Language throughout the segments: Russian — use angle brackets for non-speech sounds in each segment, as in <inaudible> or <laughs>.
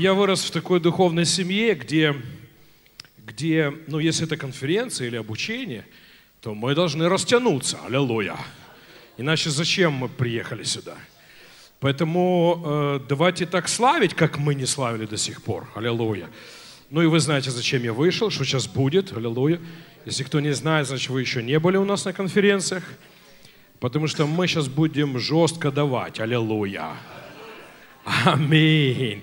я вырос в такой духовной семье, где, где, ну, если это конференция или обучение, то мы должны растянуться. Аллилуйя. Иначе зачем мы приехали сюда? Поэтому э, давайте так славить, как мы не славили до сих пор. Аллилуйя. Ну и вы знаете, зачем я вышел, что сейчас будет. Аллилуйя. Если кто не знает, значит, вы еще не были у нас на конференциях. Потому что мы сейчас будем жестко давать. Аллилуйя. Аминь.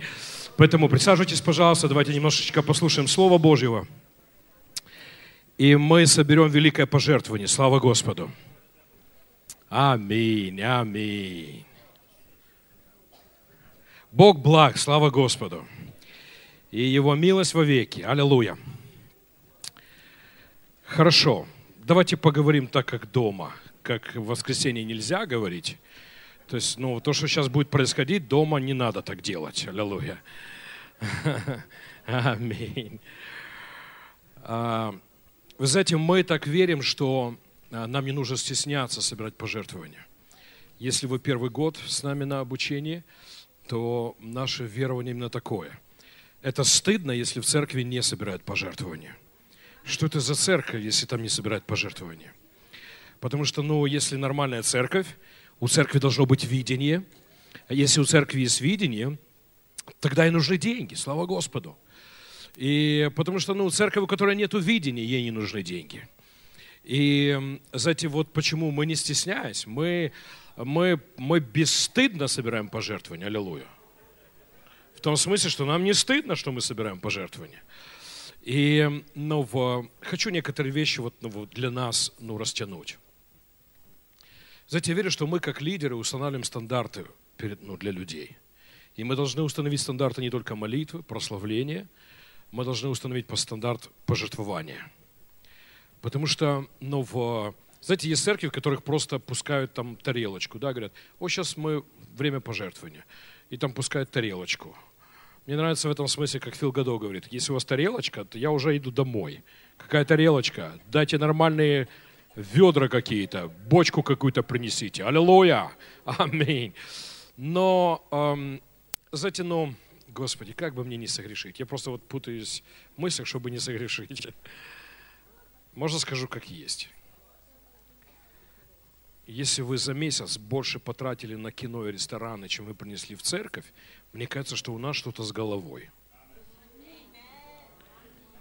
Поэтому присаживайтесь, пожалуйста, давайте немножечко послушаем Слово Божьего. И мы соберем великое пожертвование. Слава Господу. Аминь, аминь. Бог благ, слава Господу. И Его милость во веки. Аллилуйя. Хорошо. Давайте поговорим так, как дома. Как в воскресенье нельзя говорить. То есть, ну, то, что сейчас будет происходить, дома не надо так делать. Аллилуйя. <laughs> Аминь. А, вы знаете, мы так верим, что а, нам не нужно стесняться собирать пожертвования. Если вы первый год с нами на обучении, то наше верование именно такое. Это стыдно, если в церкви не собирают пожертвования. Что это за церковь, если там не собирают пожертвования? Потому что, ну, если нормальная церковь, у церкви должно быть видение. Если у церкви есть видение, тогда и нужны деньги, слава Господу. И потому что, ну, церковь, у которой нет видения, ей не нужны деньги. И, знаете, вот почему мы не стесняясь, мы, мы, мы бесстыдно собираем пожертвования, аллилуйя. В том смысле, что нам не стыдно, что мы собираем пожертвования. И ну, в, хочу некоторые вещи вот, ну, для нас ну, растянуть. Знаете, я верю, что мы как лидеры устанавливаем стандарты перед, ну, для людей. И мы должны установить стандарты не только молитвы, прославления, мы должны установить по стандарт пожертвования. Потому что, ну, в, знаете, есть церкви, в которых просто пускают там тарелочку, да, говорят, о, сейчас мы время пожертвования. И там пускают тарелочку. Мне нравится в этом смысле, как Фил Гадо говорит, если у вас тарелочка, то я уже иду домой. Какая тарелочка? Дайте нормальные ведра какие-то, бочку какую-то принесите. Аллилуйя! Аминь. Но, эм, знаете, ну, Господи, как бы мне не согрешить? Я просто вот путаюсь в мыслях, чтобы не согрешить. Можно скажу, как есть. Если вы за месяц больше потратили на кино и рестораны, чем вы принесли в церковь, мне кажется, что у нас что-то с головой.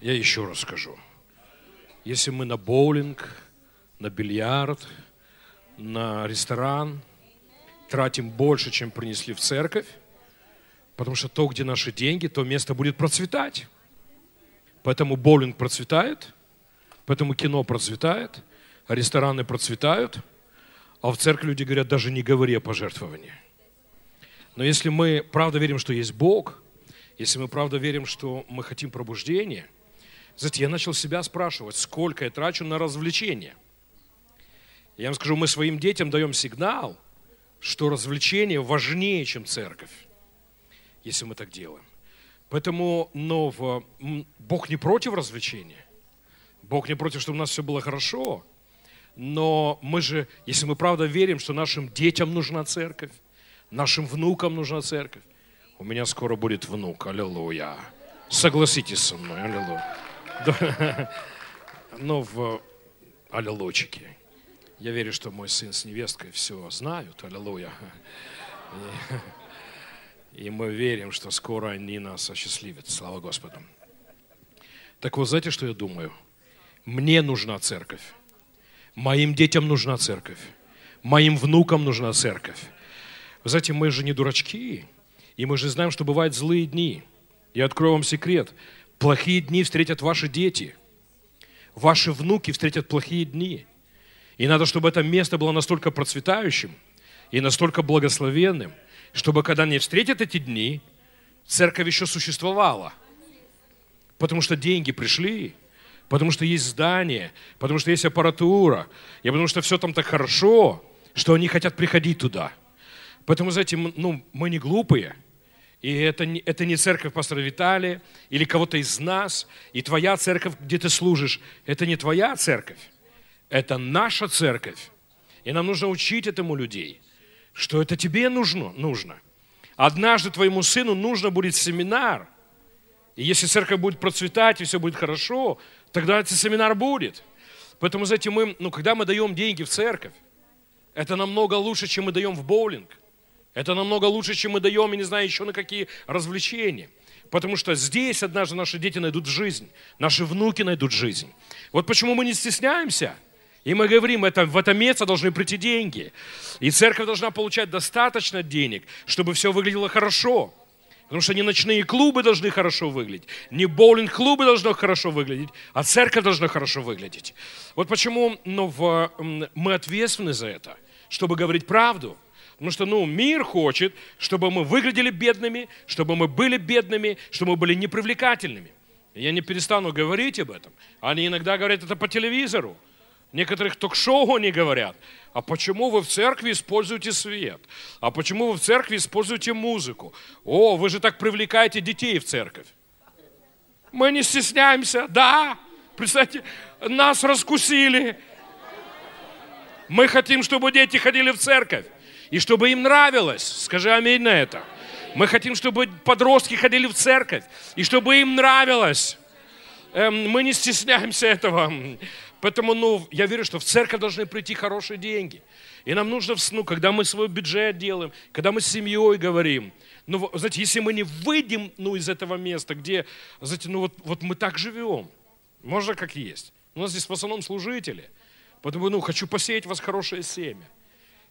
Я еще раз скажу. Если мы на боулинг, на бильярд, на ресторан, тратим больше, чем принесли в церковь, потому что то, где наши деньги, то место будет процветать. Поэтому боулинг процветает, поэтому кино процветает, рестораны процветают, а в церкви люди говорят, даже не говори о пожертвовании. Но если мы правда верим, что есть Бог, если мы правда верим, что мы хотим пробуждения, знаете, я начал себя спрашивать, сколько я трачу на развлечения – я вам скажу, мы своим детям даем сигнал, что развлечение важнее, чем церковь, если мы так делаем. Поэтому но в, Бог не против развлечения. Бог не против, чтобы у нас все было хорошо. Но мы же, если мы правда верим, что нашим детям нужна церковь, нашим внукам нужна церковь, у меня скоро будет внук, аллилуйя. Согласитесь со мной, аллилуйя. <laughs> Ну, в аллилуйчике. Я верю, что мой сын с невесткой все знают. Аллилуйя. И, и мы верим, что скоро они нас осчастливят. Слава Господу. Так вот, знаете, что я думаю? Мне нужна церковь. Моим детям нужна церковь. Моим внукам нужна церковь. Вы знаете, мы же не дурачки. И мы же знаем, что бывают злые дни. Я открою вам секрет. Плохие дни встретят ваши дети. Ваши внуки встретят плохие дни. И надо, чтобы это место было настолько процветающим и настолько благословенным, чтобы когда они встретят эти дни, церковь еще существовала. Потому что деньги пришли, потому что есть здание, потому что есть аппаратура, и потому что все там так хорошо, что они хотят приходить туда. Поэтому, знаете, ну, мы не глупые, и это не, это не церковь пастора Виталия или кого-то из нас, и твоя церковь, где ты служишь, это не твоя церковь. Это наша церковь. И нам нужно учить этому людей, что это тебе нужно. нужно. Однажды твоему сыну нужно будет семинар. И если церковь будет процветать, и все будет хорошо, тогда этот семинар будет. Поэтому, знаете, мы, ну, когда мы даем деньги в церковь, это намного лучше, чем мы даем в боулинг. Это намного лучше, чем мы даем, я не знаю, еще на какие развлечения. Потому что здесь однажды наши дети найдут жизнь, наши внуки найдут жизнь. Вот почему мы не стесняемся. И мы говорим, это, в это место должны прийти деньги. И церковь должна получать достаточно денег, чтобы все выглядело хорошо. Потому что не ночные клубы должны хорошо выглядеть, не боулинг-клубы должны хорошо выглядеть, а церковь должна хорошо выглядеть. Вот почему ну, в, мы ответственны за это, чтобы говорить правду. Потому что ну, мир хочет, чтобы мы выглядели бедными, чтобы мы были бедными, чтобы мы были непривлекательными. Я не перестану говорить об этом. Они иногда говорят это по телевизору. Некоторых ток-шоу они говорят. А почему вы в церкви используете свет? А почему вы в церкви используете музыку? О, вы же так привлекаете детей в церковь. Мы не стесняемся, да. Представьте, нас раскусили. Мы хотим, чтобы дети ходили в церковь. И чтобы им нравилось. Скажи аминь на это. Мы хотим, чтобы подростки ходили в церковь. И чтобы им нравилось. Эм, мы не стесняемся этого. Поэтому, ну, я верю, что в церковь должны прийти хорошие деньги. И нам нужно, ну, когда мы свой бюджет делаем, когда мы с семьей говорим, ну, знаете, если мы не выйдем, ну, из этого места, где, знаете, ну, вот, вот мы так живем, можно как есть. У нас здесь в основном служители. Поэтому, ну, хочу посеять в вас хорошее семя.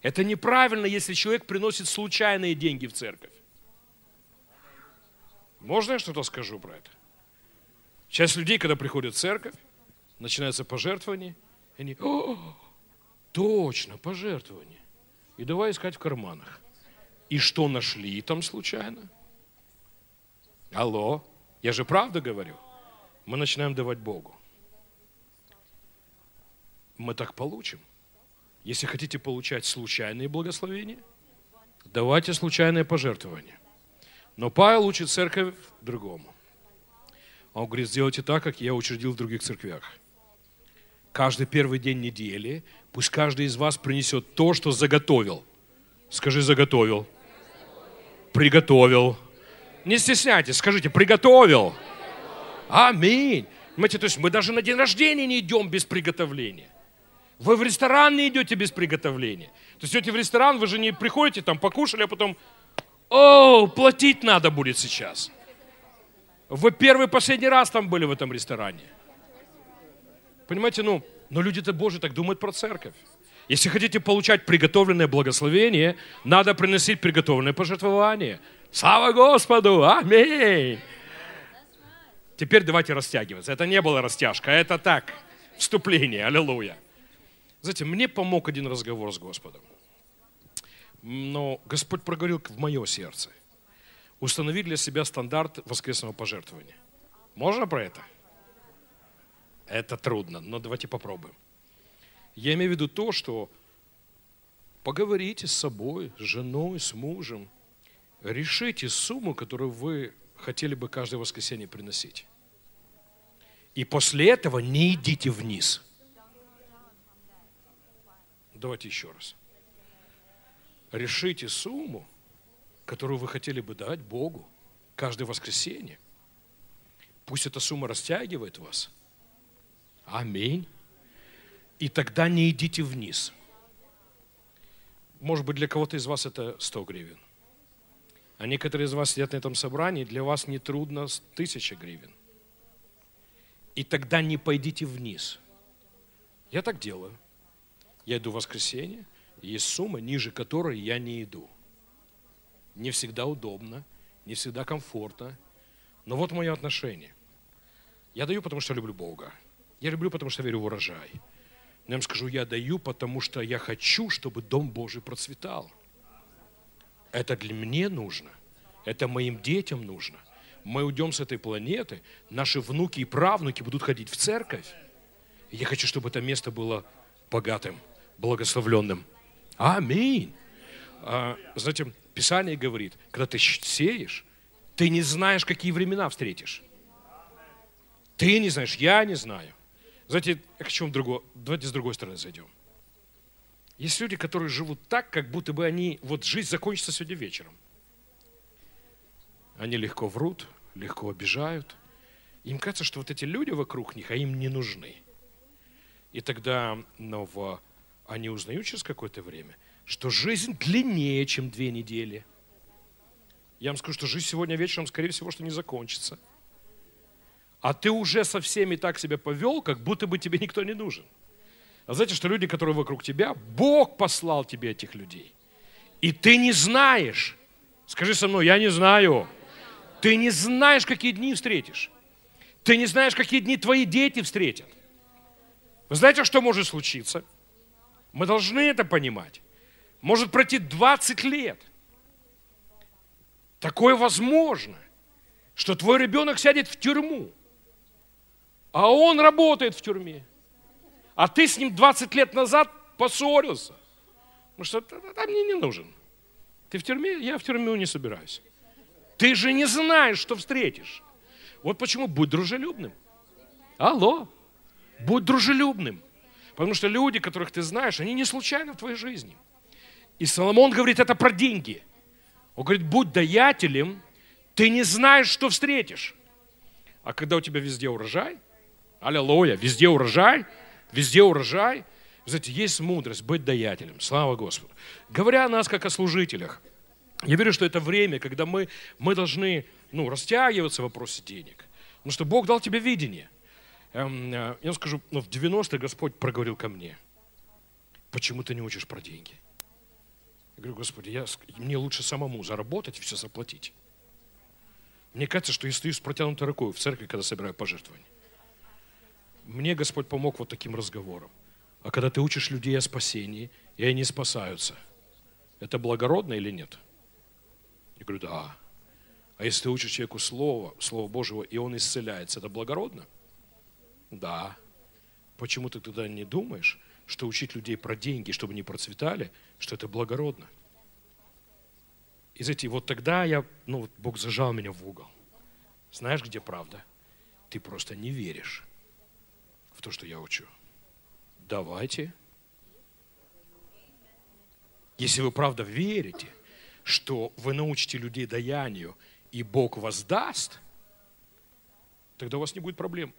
Это неправильно, если человек приносит случайные деньги в церковь. Можно я что-то скажу про это? Часть людей, когда приходят в церковь, начинается пожертвование, и они, О, точно, пожертвование. И давай искать в карманах. И что нашли там случайно? Алло, я же правда говорю. Мы начинаем давать Богу. Мы так получим. Если хотите получать случайные благословения, давайте случайные пожертвования. Но Павел учит церковь другому. Он говорит, сделайте так, как я учредил в других церквях каждый первый день недели, пусть каждый из вас принесет то, что заготовил. Скажи, заготовил. Приготовил. Не стесняйтесь, скажите, приготовил. Аминь. Понимаете, то есть мы даже на день рождения не идем без приготовления. Вы в ресторан не идете без приготовления. То есть идете в ресторан, вы же не приходите, там покушали, а потом, о, платить надо будет сейчас. Вы первый последний раз там были в этом ресторане. Понимаете, ну, но люди-то Божьи так думают про церковь. Если хотите получать приготовленное благословение, надо приносить приготовленное пожертвование. Слава Господу! Аминь! Теперь давайте растягиваться. Это не было растяжка, это так, вступление, аллилуйя. Знаете, мне помог один разговор с Господом. Но Господь проговорил в мое сердце. Установи для себя стандарт воскресного пожертвования. Можно про это? Это трудно, но давайте попробуем. Я имею в виду то, что поговорите с собой, с женой, с мужем, решите сумму, которую вы хотели бы каждое воскресенье приносить. И после этого не идите вниз. Давайте еще раз. Решите сумму, которую вы хотели бы дать Богу каждое воскресенье. Пусть эта сумма растягивает вас – Аминь. И тогда не идите вниз. Может быть, для кого-то из вас это 100 гривен. А некоторые из вас сидят на этом собрании, для вас не трудно тысяча гривен. И тогда не пойдите вниз. Я так делаю. Я иду в воскресенье, есть сумма, ниже которой я не иду. Не всегда удобно, не всегда комфортно. Но вот мое отношение. Я даю, потому что люблю Бога. Я люблю, потому что верю в урожай. Но я вам скажу, я даю, потому что я хочу, чтобы Дом Божий процветал. Это для мне нужно. Это моим детям нужно. Мы уйдем с этой планеты, наши внуки и правнуки будут ходить в церковь. Я хочу, чтобы это место было богатым, благословленным. Аминь. А, знаете, Писание говорит, когда ты сеешь, ты не знаешь, какие времена встретишь. Ты не знаешь, я не знаю. Знаете, хочу вам другого, давайте с другой стороны зайдем. Есть люди, которые живут так, как будто бы они, вот жизнь закончится сегодня вечером. Они легко врут, легко обижают. Им кажется, что вот эти люди вокруг них, а им не нужны. И тогда ну, в, они узнают через какое-то время, что жизнь длиннее, чем две недели. Я вам скажу, что жизнь сегодня вечером, скорее всего, что не закончится. А ты уже со всеми так себя повел, как будто бы тебе никто не нужен. А знаете, что люди, которые вокруг тебя, Бог послал тебе этих людей. И ты не знаешь. Скажи со мной, я не знаю. Ты не знаешь, какие дни встретишь. Ты не знаешь, какие дни твои дети встретят. Вы знаете, что может случиться? Мы должны это понимать. Может пройти 20 лет. Такое возможно, что твой ребенок сядет в тюрьму, а он работает в тюрьме. А ты с ним 20 лет назад поссорился. Потому что там мне не нужен. Ты в тюрьме? Я в тюрьму не собираюсь. Ты же не знаешь, что встретишь. Вот почему будь дружелюбным. Алло. Будь дружелюбным. Потому что люди, которых ты знаешь, они не случайно в твоей жизни. И Соломон говорит это про деньги. Он говорит, будь даятелем, ты не знаешь, что встретишь. А когда у тебя везде урожай, аллилуйя, везде урожай, везде урожай. Знаете, есть мудрость быть даятелем. Слава Господу. Говоря о нас, как о служителях, я верю, что это время, когда мы, мы должны ну, растягиваться в вопросе денег. Потому что Бог дал тебе видение. Эм, э, я скажу, ну, в 90-е Господь проговорил ко мне. Почему ты не учишь про деньги? Я говорю, Господи, я, мне лучше самому заработать и все заплатить. Мне кажется, что я стою с протянутой рукой в церкви, когда собираю пожертвования. Мне Господь помог вот таким разговором. А когда ты учишь людей о спасении, и они спасаются, это благородно или нет? Я говорю, да. А если ты учишь человеку Слово, Слово Божьего, и он исцеляется, это благородно? Да. Почему ты тогда не думаешь, что учить людей про деньги, чтобы они процветали, что это благородно? И знаете, вот тогда я, ну, Бог зажал меня в угол. Знаешь, где правда? Ты просто не веришь то, что я учу. Давайте. Если вы правда верите, что вы научите людей даянию, и Бог воздаст, тогда у вас не будет проблем.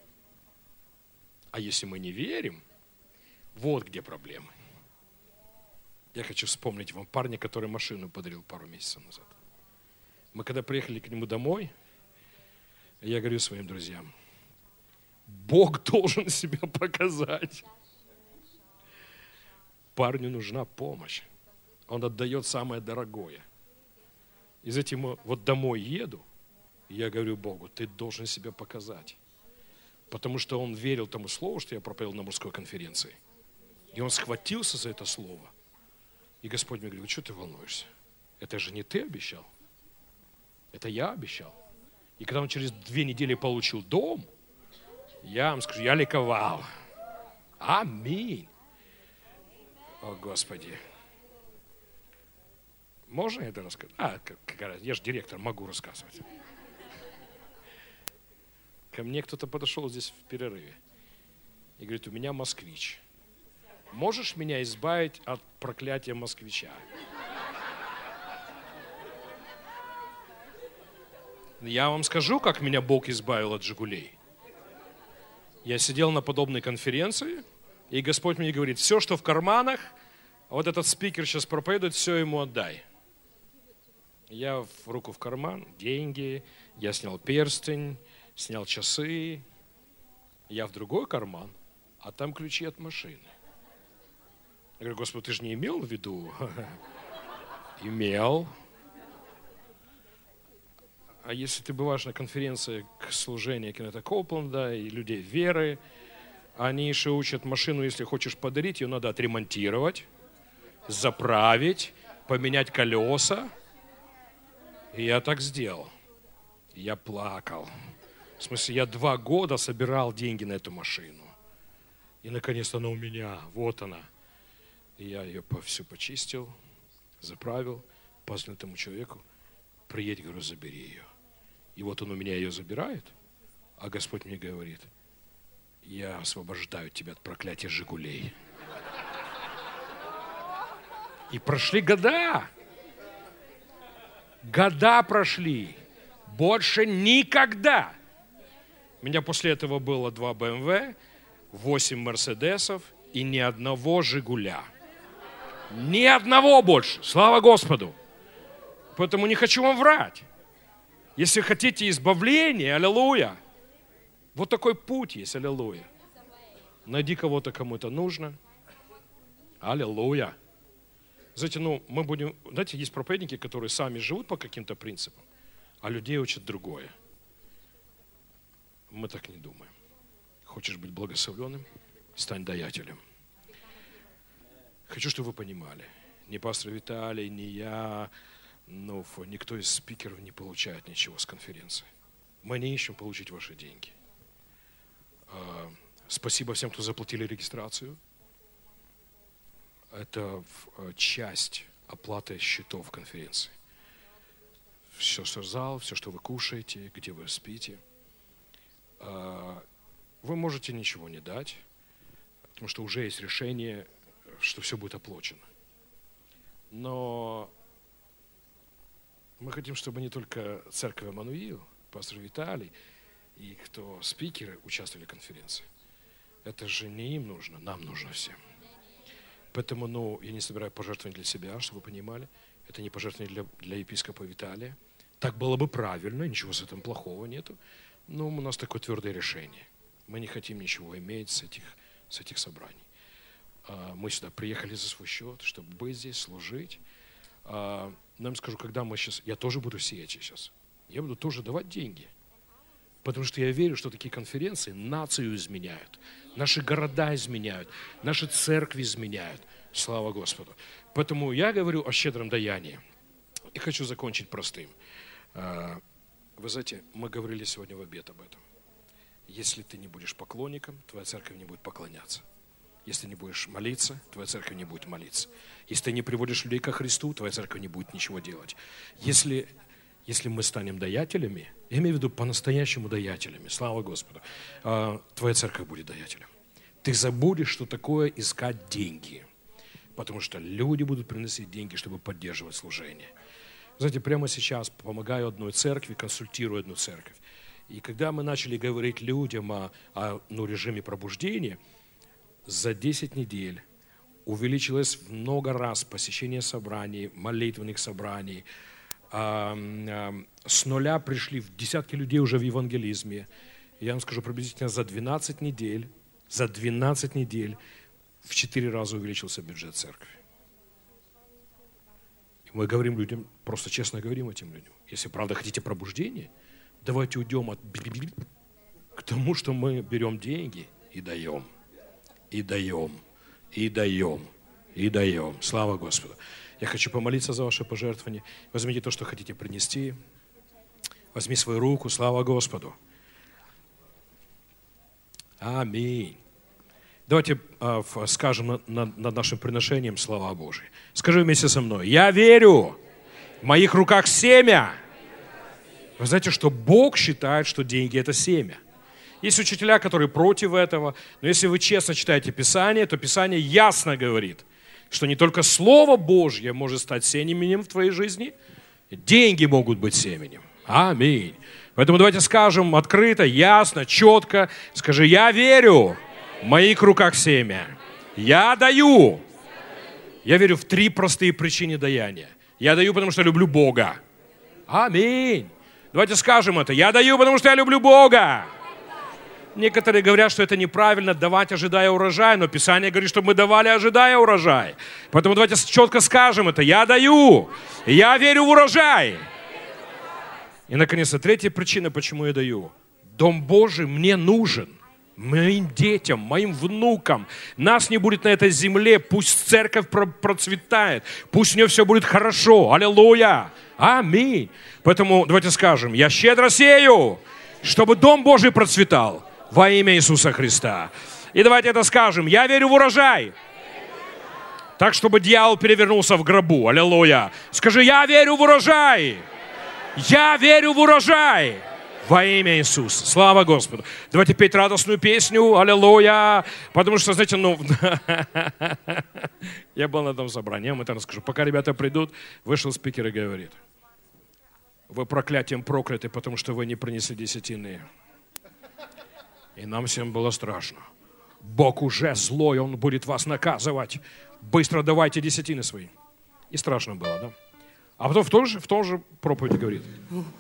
А если мы не верим, вот где проблемы. Я хочу вспомнить вам парня, который машину подарил пару месяцев назад. Мы когда приехали к нему домой, я говорю своим друзьям – Бог должен себя показать. Парню нужна помощь. Он отдает самое дорогое. И затем вот домой еду, я говорю Богу, ты должен себя показать. Потому что он верил тому слову, что я проповедовал на мужской конференции. И он схватился за это слово. И Господь мне говорит, что ты волнуешься? Это же не ты обещал. Это я обещал. И когда он через две недели получил дом – я вам скажу, я ликовал. Аминь. О, Господи. Можно это рассказать? А, как, как, я же директор, могу рассказывать. Ко мне кто-то подошел здесь в перерыве и говорит, у меня москвич. Можешь меня избавить от проклятия москвича? Я вам скажу, как меня Бог избавил от «Жигулей». Я сидел на подобной конференции, и Господь мне говорит, все, что в карманах, вот этот спикер сейчас проповедует, все ему отдай. Я в руку в карман, деньги, я снял перстень, снял часы, я в другой карман, а там ключи от машины. Я говорю, Господи, ты же не имел в виду? <laughs> Имел. А если ты бываешь на конференции к служению Кеннета Коупленда и людей веры, они еще учат машину, если хочешь подарить, ее надо отремонтировать, заправить, поменять колеса. И я так сделал. Я плакал. В смысле, я два года собирал деньги на эту машину. И наконец она у меня. Вот она. И я ее все почистил, заправил, позвонил этому человеку. Приедь, говорю, забери ее. И вот он у меня ее забирает, а Господь мне говорит, я освобождаю тебя от проклятия «Жигулей». И прошли года. Года прошли. Больше никогда. У меня после этого было два БМВ, восемь Мерседесов и ни одного Жигуля. Ни одного больше. Слава Господу. Поэтому не хочу вам врать. Если хотите избавления, аллилуйя, вот такой путь есть, аллилуйя. Найди кого-то, кому это нужно. Аллилуйя. Знаете, ну, мы будем, знаете, есть проповедники, которые сами живут по каким-то принципам, а людей учат другое. Мы так не думаем. Хочешь быть благословленным? Стань даятелем. Хочу, чтобы вы понимали. Ни пастор Виталий, ни я, ну, никто из спикеров не получает ничего с конференции. Мы не ищем получить ваши деньги. А, спасибо всем, кто заплатили регистрацию. Это а, часть оплаты счетов конференции. Все, что зал, все, что вы кушаете, где вы спите. А, вы можете ничего не дать, потому что уже есть решение, что все будет оплачено. Но мы хотим, чтобы не только церковь Эммануил, пастор Виталий и кто спикеры участвовали в конференции. Это же не им нужно, нам нужно всем. Поэтому, ну, я не собираю пожертвования для себя, чтобы вы понимали. Это не пожертвование для, для епископа Виталия. Так было бы правильно, ничего с этим плохого нету. Но у нас такое твердое решение. Мы не хотим ничего иметь с этих, с этих собраний. А, мы сюда приехали за свой счет, чтобы быть здесь, служить. Нам скажу, когда мы сейчас, я тоже буду сеять сейчас. Я буду тоже давать деньги. Потому что я верю, что такие конференции нацию изменяют, наши города изменяют, наши церкви изменяют. Слава Господу. Поэтому я говорю о щедром даянии. И хочу закончить простым. А, вы знаете, мы говорили сегодня в обед об этом. Если ты не будешь поклонником, твоя церковь не будет поклоняться. Если не будешь молиться, твоя церковь не будет молиться. Если ты не приводишь людей ко Христу, твоя церковь не будет ничего делать. Если, если мы станем даятелями, я имею в виду по-настоящему даятелями, слава Господу, а, твоя церковь будет даятелем. Ты забудешь, что такое искать деньги. Потому что люди будут приносить деньги, чтобы поддерживать служение. Знаете, прямо сейчас помогаю одной церкви, консультирую одну церковь. И когда мы начали говорить людям о, о ну, режиме пробуждения – за 10 недель увеличилось много раз посещение собраний, молитвенных собраний. С нуля пришли в десятки людей уже в евангелизме. Я вам скажу, приблизительно за 12 недель, за 12 недель в 4 раза увеличился бюджет церкви. И мы говорим людям, просто честно говорим этим людям, если правда хотите пробуждения, давайте уйдем от к тому, что мы берем деньги и даем и даем, и даем, и даем. Слава Господу. Я хочу помолиться за ваше пожертвование. Возьмите то, что хотите принести. Возьми свою руку. Слава Господу. Аминь. Давайте э, скажем над, над нашим приношением слова Божьи. Скажи вместе со мной. Я верю. В моих руках семя. Вы знаете, что Бог считает, что деньги – это семя. Есть учителя, которые против этого, но если вы честно читаете Писание, то Писание ясно говорит, что не только Слово Божье может стать семенем в твоей жизни, деньги могут быть семенем. Аминь. Поэтому давайте скажем открыто, ясно, четко. Скажи, я верю, в моих руках семя. Я даю. Я верю в три простые причины даяния. Я даю, потому что люблю Бога. Аминь. Давайте скажем это. Я даю, потому что я люблю Бога. Некоторые говорят, что это неправильно давать, ожидая урожая, но Писание говорит, что мы давали, ожидая урожай. Поэтому давайте четко скажем это. Я даю, я верю в урожай. И, наконец, третья причина, почему я даю. Дом Божий мне нужен моим детям, моим внукам. Нас не будет на этой земле, пусть церковь процветает, пусть у нее все будет хорошо. Аллилуйя! Аминь! Поэтому давайте скажем, я щедро сею, чтобы Дом Божий процветал во имя Иисуса Христа. И давайте это скажем. Я верю в урожай. Так, чтобы дьявол перевернулся в гробу. Аллилуйя. Скажи, я верю в урожай. Я верю в урожай. Во имя Иисуса. Слава Господу. Давайте петь радостную песню. Аллилуйя. Потому что, знаете, ну... <laughs> я был на этом собрании, я вам это расскажу. Пока ребята придут, вышел спикер и говорит. вы проклятием прокляты, потому что вы не принесли десятины. И нам всем было страшно. Бог уже злой, Он будет вас наказывать. Быстро давайте десятины свои. И страшно было, да? А потом в том же, в том же проповеди говорит.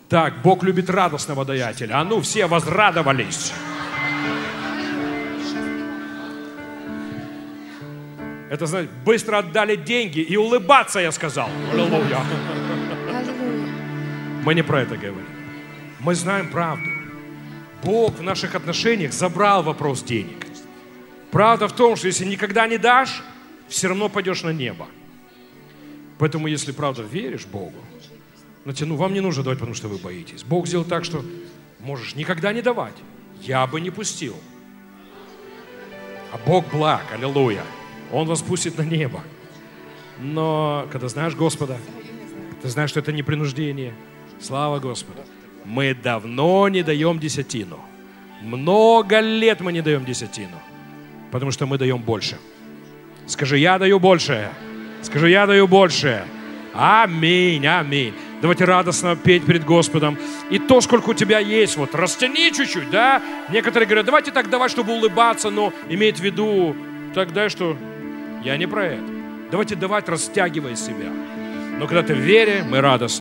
Так, Бог любит радостного даятеля. А ну, все возрадовались. Это значит, быстро отдали деньги и улыбаться, я сказал. Аллилуйя. Мы не про это говорим. Мы знаем правду. Бог в наших отношениях забрал вопрос денег. Правда в том, что если никогда не дашь, все равно пойдешь на небо. Поэтому, если правда веришь Богу, ну вам не нужно давать, потому что вы боитесь. Бог сделал так, что можешь никогда не давать. Я бы не пустил. А Бог благ, аллилуйя. Он вас пустит на небо. Но когда знаешь Господа, ты знаешь, что это не принуждение. Слава Господу. Мы давно не даем десятину. Много лет мы не даем десятину. Потому что мы даем больше. Скажи, я даю больше. Скажи, я даю больше. Аминь, аминь. Давайте радостно петь перед Господом. И то, сколько у тебя есть, вот растяни чуть-чуть, да? Некоторые говорят, давайте так давать, чтобы улыбаться, но имеет в виду тогда, что я не про это. Давайте давать, растягивая себя. Но когда ты в вере, мы радостны.